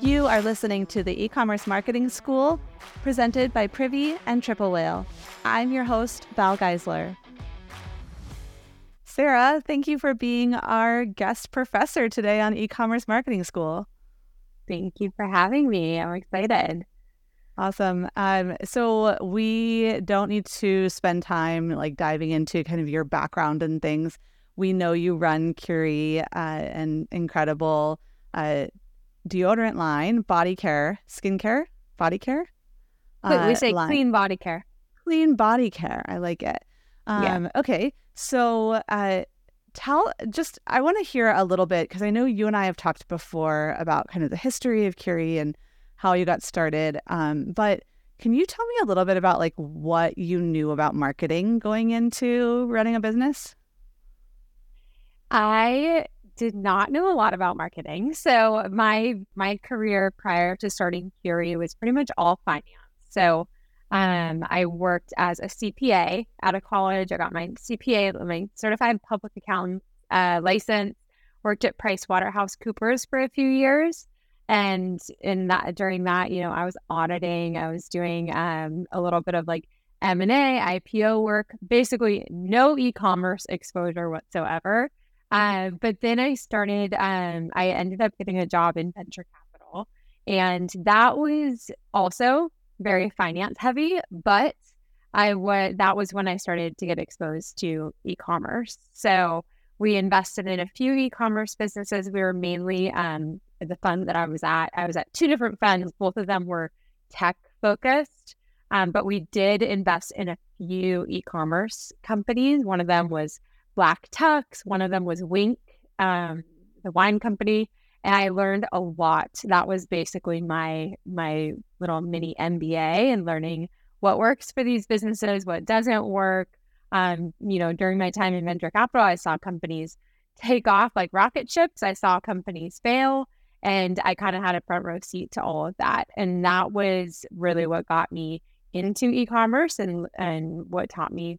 You are listening to the e-commerce marketing school presented by Privy and Triple Whale. I'm your host, Val Geisler. Sarah, thank you for being our guest professor today on e-commerce marketing school. Thank you for having me. I'm excited. Awesome. Um, so we don't need to spend time like diving into kind of your background and things. We know you run Curie, uh, an incredible uh, deodorant line, body care, skincare, body care. Uh, we say line. clean body care. Clean body care. I like it. Um, yeah. Okay. So uh, tell just, I want to hear a little bit because I know you and I have talked before about kind of the history of Curie and how you got started. Um, but can you tell me a little bit about like what you knew about marketing going into running a business? I did not know a lot about marketing. So my my career prior to starting Curie was pretty much all finance. So um, I worked as a CPA out of college. I got my CPA, my certified public accountant uh, license. Worked at Price Waterhouse Coopers for a few years, and in that during that, you know, I was auditing. I was doing um, a little bit of like M and A, IPO work. Basically, no e-commerce exposure whatsoever. Uh, but then I started, um, I ended up getting a job in venture capital. And that was also very finance heavy, but I was that was when I started to get exposed to e commerce. So we invested in a few e commerce businesses. We were mainly, um, the fund that I was at, I was at two different funds. Both of them were tech focused. Um, but we did invest in a few e commerce companies. One of them was Black Tux. One of them was Winc, um, the wine company, and I learned a lot. That was basically my my little mini MBA and learning what works for these businesses, what doesn't work. Um, you know, during my time in venture capital, I saw companies take off like rocket ships. I saw companies fail, and I kind of had a front row seat to all of that. And that was really what got me into e-commerce and and what taught me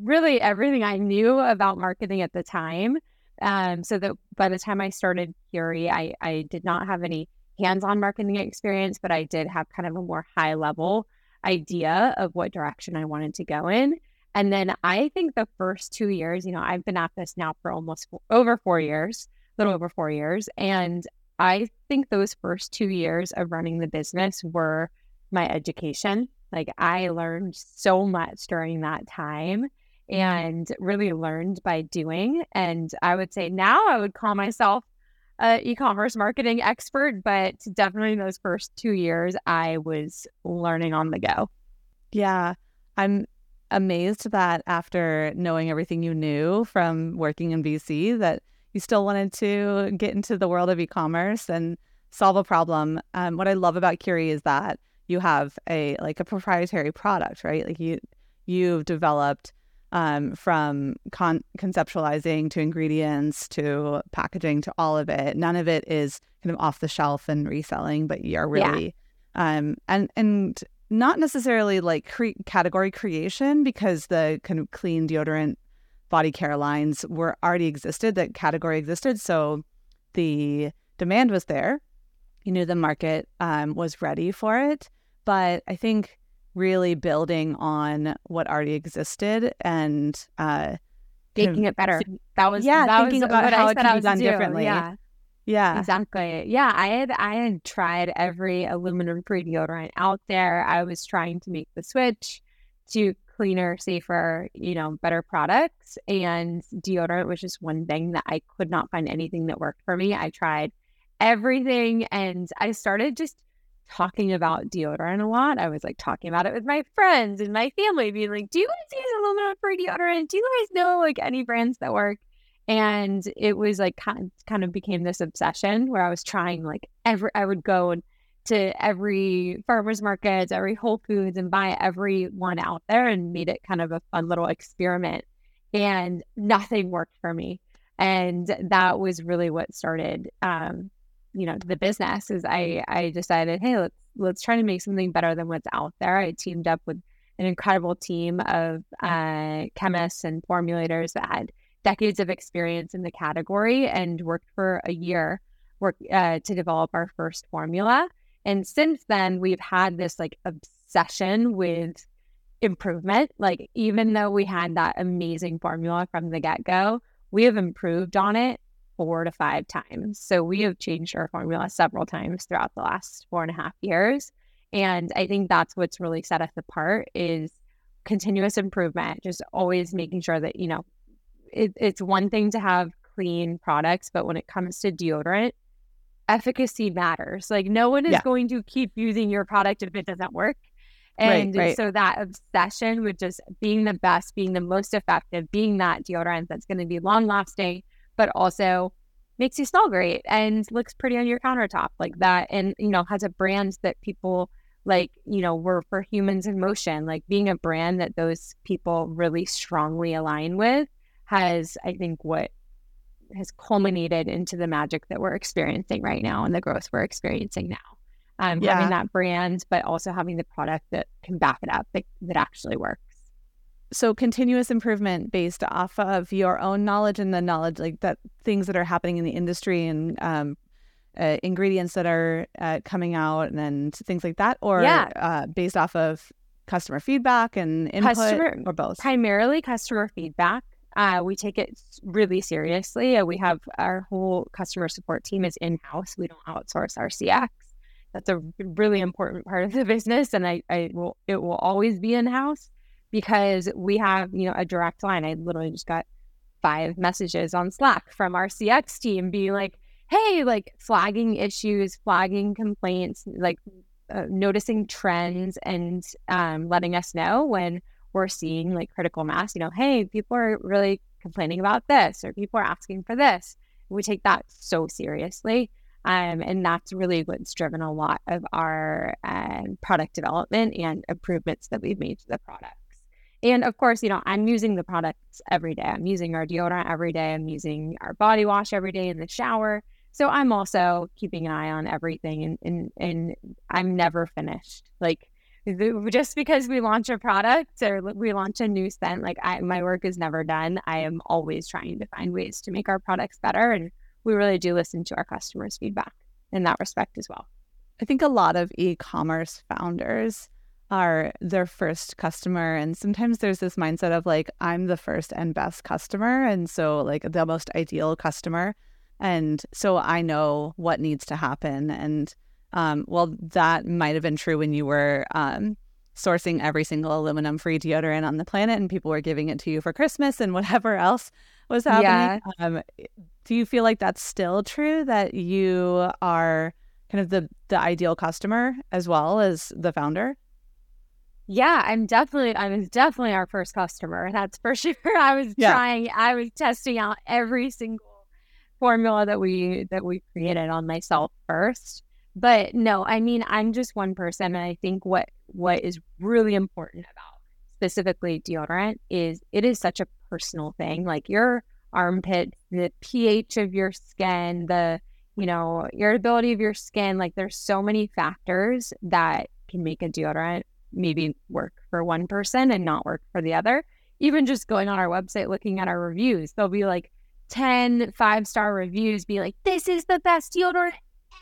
really everything I knew about marketing at the time. Um, so that by the time I started Curie, I, I did not have any hands-on marketing experience, but I did have kind of a more high level idea of what direction I wanted to go in. And then I think the first two years, you know, I've been at this now for almost four, over four years, a little over four years. And I think those first two years of running the business were my education. Like I learned so much during that time and really learned by doing. And I would say now I would call myself an e-commerce marketing expert, but definitely in those first two years, I was learning on the go. Yeah, I'm amazed that after knowing everything you knew from working in VC, that you still wanted to get into the world of e-commerce and solve a problem. Um, what I love about Curie is that you have a like a proprietary product, right? Like you you've developed um, from con- conceptualizing to ingredients to packaging to all of it. None of it is kind of off the shelf and reselling, but you're really yeah. um, and and not necessarily like cre- category creation because the kind of clean deodorant body care lines were already existed. That category existed, so the demand was there. You knew the market um, was ready for it, but I think really building on what already existed and uh, making it better. That was yeah, that thinking was about how it could be done do. differently. Yeah. Yeah. Exactly. Yeah. I had I had tried every aluminum free deodorant out there. I was trying to make the switch to cleaner, safer, you know, better products. And deodorant was just one thing that I could not find anything that worked for me. I tried everything and I started just talking about deodorant a lot. I was like talking about it with my friends and my family, being like, "Do you guys use aluminum free deodorant? Do you guys know like any brands that work?" And it was like kind of, became this obsession where I was trying like every I would go to every farmers markets, every Whole Foods, and buy every one out there, and made it kind of a fun little experiment. And nothing worked for me, and that was really what started um, you know the business is i i decided hey let's let's try to make something better than what's out there i teamed up with an incredible team of uh, chemists and formulators that had decades of experience in the category and worked for a year work uh, to develop our first formula. And since then, we've had this like obsession with improvement. Like, even though we had that amazing formula from the get go, we have improved on it four to five times. So we have changed our formula several times throughout the last four and a half years. And I think that's what's really set us apart is continuous improvement, just always making sure that, you know, it, it's one thing to have clean products, but when it comes to deodorant, efficacy matters. Like no one is yeah. going to keep using your product if it doesn't work. And right, right. so that obsession with just being the best, being the most effective, being that deodorant that's going to be long lasting, but also makes you smell great and looks pretty on your countertop like that. And, you know, has a brand that people like, you know, we're for humans in motion, like being a brand that those people really strongly align with has, I think, what has culminated into the magic that we're experiencing right now and the growth we're experiencing now. Um, yeah. Having that brand, but also having the product that can back it up that, that actually works. So continuous improvement based off of your own knowledge and the knowledge like that things that are happening in the industry and um, uh, ingredients that are uh, coming out and things like that, or yeah. uh, based off of customer feedback and input, customer, or both? Primarily customer feedback. Uh, we take it really seriously. We have our whole customer support team is in house. We don't outsource our CX. That's a really important part of the business, and I, I will it will always be in house because we have you know a direct line. I literally just got five messages on Slack from our CX team being like, "Hey, like flagging issues, flagging complaints, like uh, noticing trends, and um, letting us know when." we're seeing like critical mass, you know, hey, people are really complaining about this or people are asking for this. We take that so seriously. Um, and that's really what's driven a lot of our um, product development and improvements that we've made to the products. And of course, you know, I'm using the products every day. I'm using our deodorant every day. I'm using our body wash every day in the shower. So I'm also keeping an eye on everything and, and, and I'm never finished. Like just because we launch a product or we launch a new scent, like I, my work is never done. I am always trying to find ways to make our products better. And we really do listen to our customers' feedback in that respect as well. I think a lot of e commerce founders are their first customer. And sometimes there's this mindset of like, I'm the first and best customer. And so, like, the most ideal customer. And so I know what needs to happen. And um, well, that might have been true when you were um, sourcing every single aluminum free deodorant on the planet and people were giving it to you for Christmas and whatever else was happening. Yeah. Um, do you feel like that's still true that you are kind of the, the ideal customer as well as the founder? Yeah, I'm definitely I was definitely our first customer. That's for sure. I was yeah. trying I was testing out every single formula that we that we created on myself first. But no, I mean, I'm just one person. And I think what what is really important about specifically deodorant is it is such a personal thing. Like your armpit, the pH of your skin, the you know, irritability of your skin, like there's so many factors that can make a deodorant maybe work for one person and not work for the other. Even just going on our website looking at our reviews, there'll be like 10 five star reviews be like, this is the best deodorant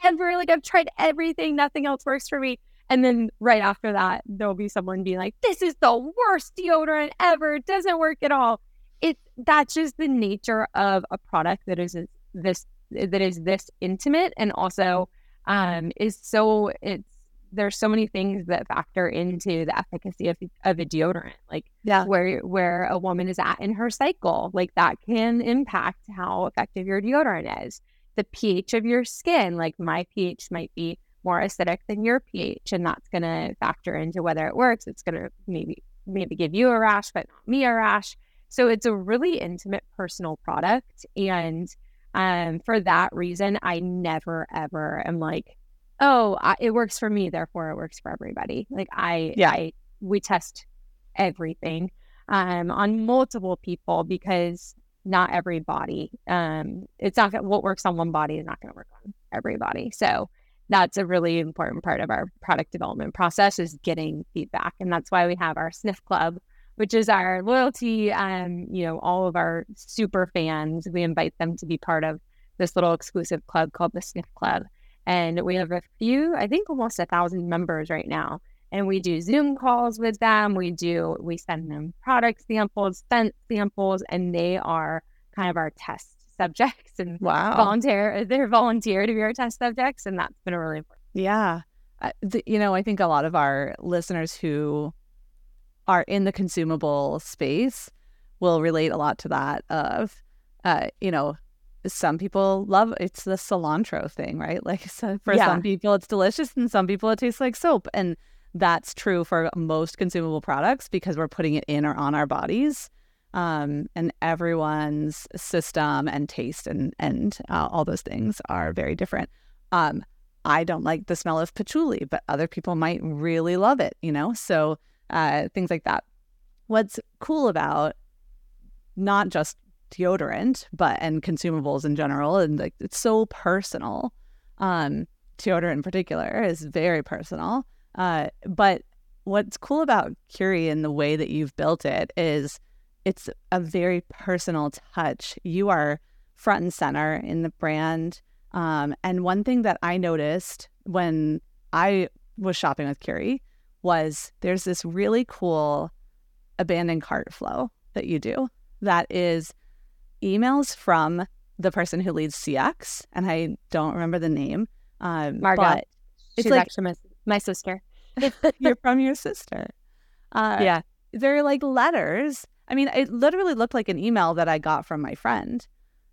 ever. Like I've tried everything, nothing else works for me. And then right after that, there'll be someone being like, "This is the worst deodorant ever. It doesn't work at all." It that's just the nature of a product that is this that is this intimate and also um, is so it's there's so many things that factor into the efficacy of, of a deodorant like yeah where where a woman is at in her cycle like that can impact how effective your deodorant is the pH of your skin. Like my pH might be more acidic than your pH, and that's going to factor into whether it works. It's going to maybe maybe give you a rash, but not me a rash. So it's a really intimate personal product, and um, for that reason, I never ever am like, oh, I, it works for me, therefore it works for everybody. Like I, yeah, I, we test everything um, on multiple people because not every body. Um, it's not what works on one body is not going to work on everybody. So that's a really important part of our product development process is getting feedback, and that's why we have our Sniff Club, which is our loyalty. Um, you know, all of our super fans, we invite them to be part of this little exclusive club called the Sniff Club. And we have a few, I think almost a thousand members right now. And we do Zoom calls with them. We do, we send them product samples, scent samples, and they are kind of our test subjects and wow. volunteer. They're volunteer to be our test subjects. And that's been a really important. Yeah. Uh, the, you know, I think a lot of our listeners who are in the consumable space will relate a lot to that of, uh, you know, some people love it's the cilantro thing, right? Like so for yeah. some people it's delicious and some people it tastes like soap. And that's true for most consumable products because we're putting it in or on our bodies. Um, and everyone's system and taste and and uh, all those things are very different. Um, I don't like the smell of patchouli, but other people might really love it, you know? So uh, things like that. What's cool about not just deodorant, but and consumables in general. And like it's so personal. Um, deodorant in particular is very personal. Uh, but what's cool about Curie and the way that you've built it is it's a very personal touch. You are front and center in the brand. Um, and one thing that I noticed when I was shopping with Curie was there's this really cool abandoned cart flow that you do that is emails from the person who leads CX, and I don't remember the name. Um, Margot. It's She's like, actually my, my sister. you're from your sister. Uh, yeah. They're like letters. I mean, it literally looked like an email that I got from my friend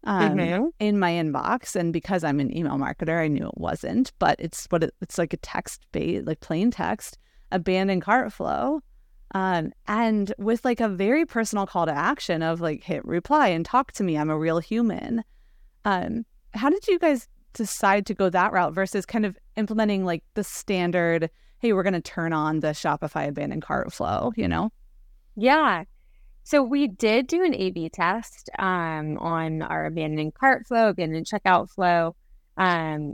um, mm-hmm. in my inbox. And because I'm an email marketer, I knew it wasn't, but it's what it, it's like a text bait, like plain text, abandoned cart flow. Um, and with like a very personal call to action of like hit reply and talk to me. I'm a real human. Um, how did you guys decide to go that route versus kind of implementing like the standard, hey, we're to turn on the Shopify abandoned cart flow, you know? Yeah. So we did do an A B test um, on our abandoned cart flow, abandoned checkout flow, um,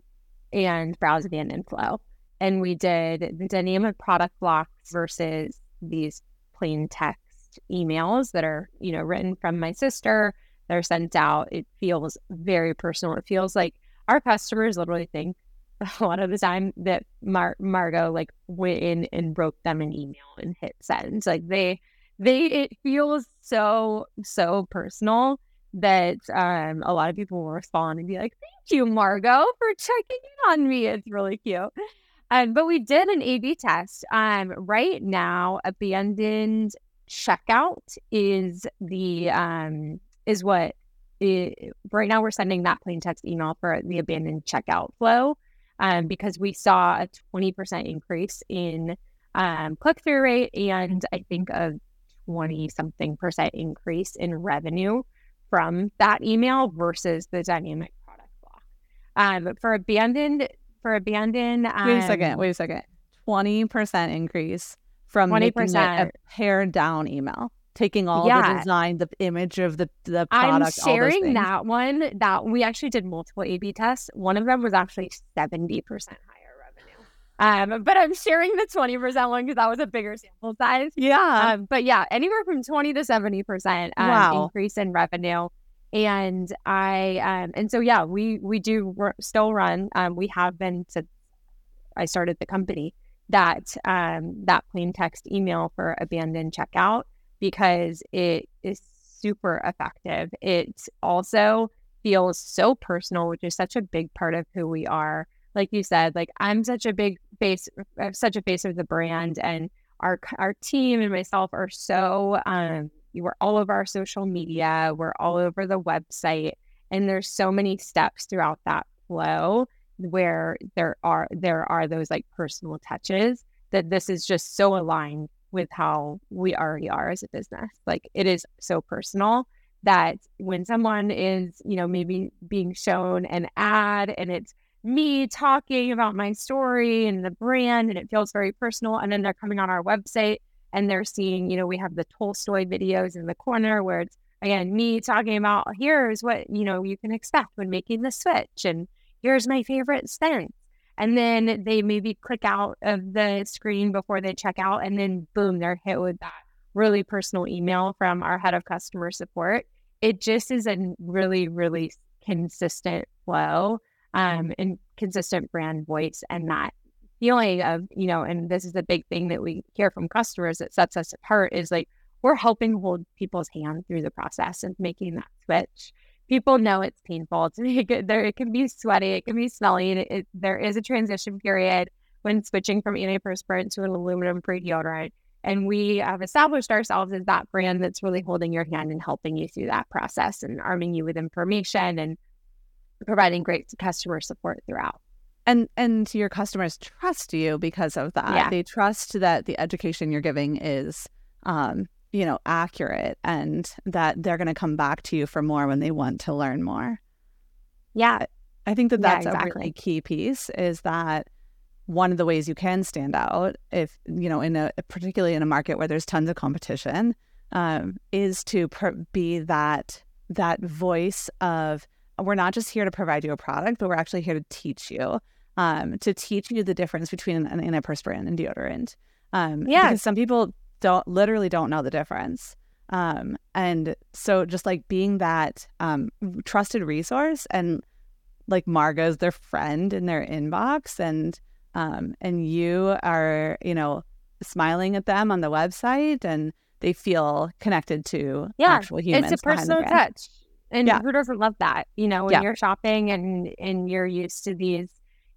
and browse abandoned flow. And we did the dynamic product blocks versus these plain text emails that are, you know, written from my sister. They're sent out. It feels very personal. It feels like our customers literally think a lot of the time that Mar- like went in and wrote them an email and hit send. Like they, they, it feels so, so personal that um, a lot of people will respond and be like, "Thank you, Margot, for checking in on me." It's really cute. Um, but we did an A/B test. Um, right now, abandoned checkout is the um is what it, right now we're sending that plain text email for the abandoned checkout flow um, because we saw a 20% increase in um, click through rate and I think a 20 something percent increase in revenue from that email versus the dynamic product block. Um, for abandoned for abandoned. Um, wait a second. Um, wait a second. Twenty percent increase from 20%. making it a pared down email, taking all yeah. the design, the image of the the product. I'm sharing that one. That we actually did multiple A/B tests. One of them was actually seventy percent higher revenue. Um, but I'm sharing the 20% one because that was a bigger sample size. Yeah. Um, but yeah, anywhere from 20 to 70% um, wow. increase in revenue and I um, and so yeah, we we do r- still run. Um, we have been since I started the company that um, that plain text email for abandoned checkout because it is super effective. It also feels so personal, which is such a big part of who we are. Like you said, like I'm such a big face, such a face of the brand, and our our team and myself are so um, we're all over our social media, we're all over the website, and there's so many steps throughout that flow where there are there are those like personal touches that this is just so aligned with how we already are as a business. Like it is so personal that when someone is, you know, maybe being shown an ad and it's me talking about my story and the brand and it feels very personal and then they're coming on our website and they're seeing, you know, we have the Tolstoy videos in the corner where it's again me talking about here's what you know you can expect when making the switch, and here's my favorite scents. And then they maybe click out of the screen before they check out, and then boom, they're hit with that really personal email from our head of customer support. It just is a really, really consistent flow um, and consistent brand voice and that feeling of, uh, you know, and this is a big thing that we hear from customers that sets us apart is like we're helping hold people's hand through the process and making that switch. People know it's painful. It's, it, there, it can be sweaty, it can be smelly. It, it, there is a transition period when switching from antiperspirant to an aluminum free deodorant. And we have established ourselves as that brand that's really holding your hand and helping you through that process and arming you with information and providing great customer support throughout. And and your customers trust you because of that. Yeah. They trust that the education you're giving is um, you know, accurate and that they're going to come back to you for more when they want to learn more. Yeah. I think that that's yeah, exactly. a really key piece is that one of the ways you can stand out if you know in a particularly in a market where there's tons of competition um, is to be that that voice of we're not just here to provide you a product but we're actually here to teach you um, to teach you the difference between an antiperspirant and deodorant um, yeah because some people don't literally don't know the difference um, and so just like being that um, trusted resource and like margot's their friend in their inbox and um, and you are, you know, smiling at them on the website and they feel connected to yeah, actual humans. It's a personal touch. And yeah. who doesn't love that? You know, when yeah. you're shopping and and you're used to these,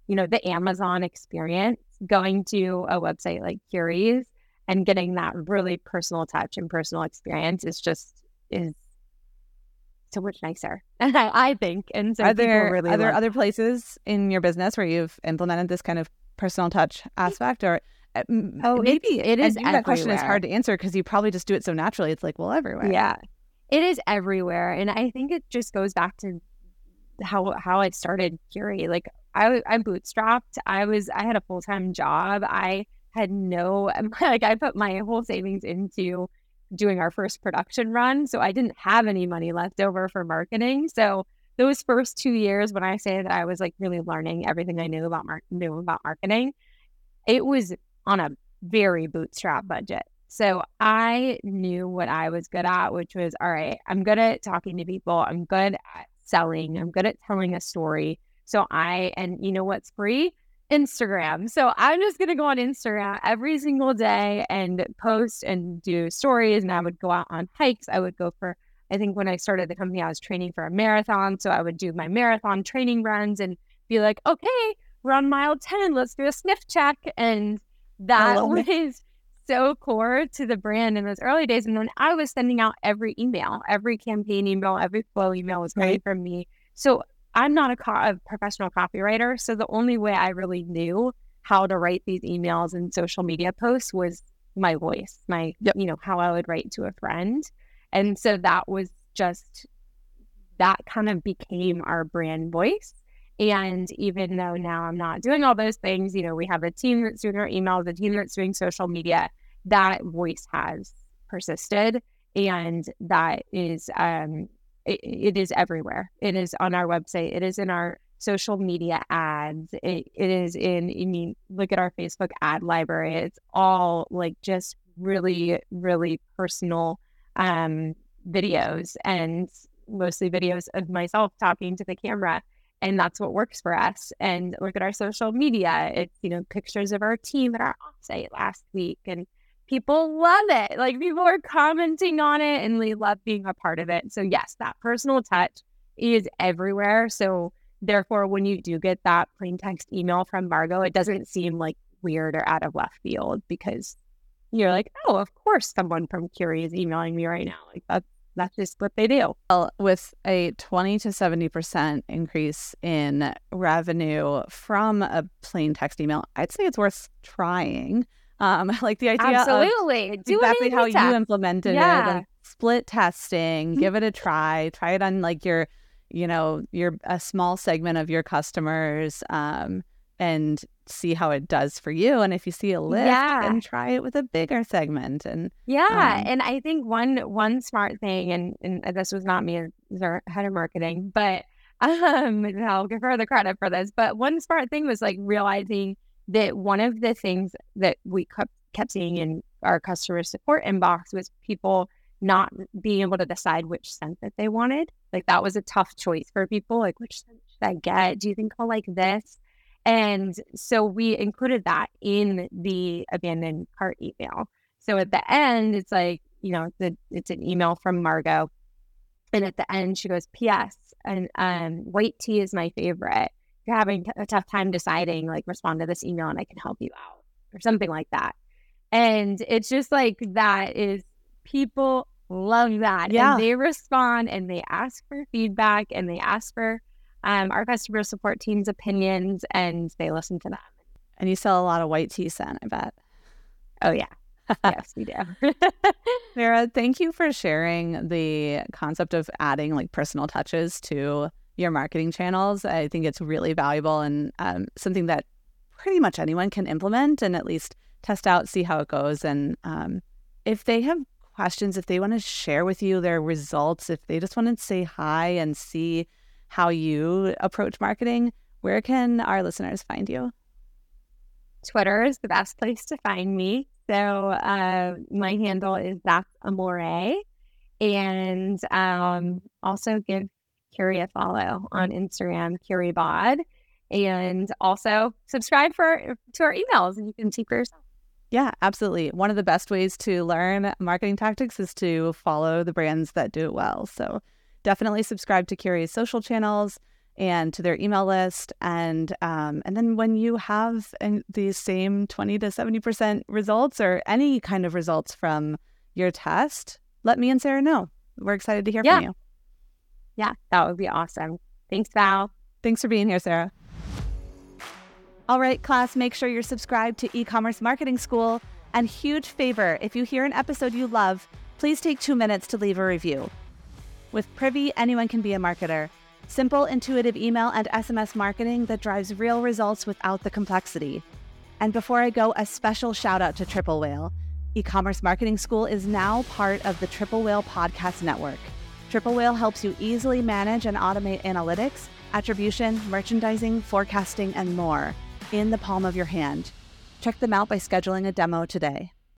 you know, the Amazon experience, going to a website like Curies and getting that really personal touch and personal experience is just is so much nicer. I, I think. And so are there really are there other places in your business where you've implemented this kind of personal touch aspect or uh, oh maybe it is that question is hard to answer because you probably just do it so naturally it's like well everywhere yeah it is everywhere and i think it just goes back to how how i started curie like i i bootstrapped. I was i had a full-time job. I had no like i put my whole savings into doing our first production run so i didn't have any money left over for marketing. So those first two years when I say that I was like really learning everything I knew about mar- knew about marketing, it was on a very bootstrap budget. So I knew what I was good at, which was all right, I'm good at talking to people, I'm good at selling, I'm good at telling a story. So I and you know what's free? Instagram. So I'm just going to go on Instagram every single day and post and do stories. And I would go out on hikes. I would go for I think when I started the company, I was training for a marathon. So I would do my marathon training runs and be like, okay, we're on mile 10. Let's do a sniff check. And that was it. so core to the brand in those early days. And then I was sending out every email, every campaign email, every flow email was coming right. from me. So I'm not a, co- a professional copywriter. So the only way I really knew how to write these emails and social media posts was my voice, my, yep. you know, how I would write to a friend. And so that was just, that kind of became our brand voice. And even though now I'm not doing all those things, you know, we have a team that's doing our emails, a team that's doing social media, that voice has persisted. And that is, um, it, it is everywhere. It is on our website. It is in our social media ads. It, it is in, I mean, look at our Facebook ad library. It's all like just really, really personal um, videos and mostly videos of myself talking to the camera. And that's what works for us. And look at our social media. It's, you know, pictures of our team at our offsite last week. And people love it. Like people are commenting on it and they love being a part of it. So, yes, that personal touch is everywhere. So, therefore, when you do get that plain text email from Margot, it doesn't seem like weird or out of left field because you're like, oh, of course, someone from Curie is emailing me right now. Like that's that's just what they do. Well, with a 20 to 70% increase in revenue from a plain text email, I'd say it's worth trying. Um, like the idea Absolutely. of Do exactly how you implemented yeah. it, like split testing, mm-hmm. give it a try, try it on like your, you know, your a small segment of your customers. Um, and see how it does for you and if you see a lift yeah. and try it with a bigger segment and yeah um, and i think one one smart thing and, and this was not me as our head of marketing but um i'll give her the credit for this but one smart thing was like realizing that one of the things that we kept seeing in our customer support inbox was people not being able to decide which scent that they wanted. Like that was a tough choice for people. Like, which scent should I get? Do you think I'll like this? And so we included that in the abandoned cart email. So at the end, it's like, you know, the, it's an email from Margot. And at the end, she goes, P.S. And um, white tea is my favorite. You're having a tough time deciding, like, respond to this email and I can help you out or something like that. And it's just like that is people love that. Yeah. And they respond and they ask for feedback and they ask for um, our customer support team's opinions and they listen to them. And you sell a lot of white tea scent, I bet. Oh, yeah. yes, we do. Sarah, thank you for sharing the concept of adding like personal touches to your marketing channels. I think it's really valuable and um, something that pretty much anyone can implement and at least test out, see how it goes. And um, if they have questions, if they want to share with you their results, if they just want to say hi and see how you approach marketing, where can our listeners find you? Twitter is the best place to find me. So uh, my handle is that's amore, and um, also give Curie a follow on Instagram, CurieBod, and also subscribe for to our emails, and you can see for yourself. Yeah, absolutely. One of the best ways to learn marketing tactics is to follow the brands that do it well. So definitely subscribe to Curie's social channels and to their email list. And um, and then when you have these same 20 to 70% results or any kind of results from your test, let me and Sarah know. We're excited to hear yeah. from you. Yeah, that would be awesome. Thanks, Val. Thanks for being here, Sarah. All right, class, make sure you're subscribed to e-commerce marketing school. And huge favor, if you hear an episode you love, please take two minutes to leave a review. With Privy, anyone can be a marketer. Simple, intuitive email and SMS marketing that drives real results without the complexity. And before I go, a special shout out to Triple Whale. E commerce marketing school is now part of the Triple Whale podcast network. Triple Whale helps you easily manage and automate analytics, attribution, merchandising, forecasting, and more in the palm of your hand. Check them out by scheduling a demo today.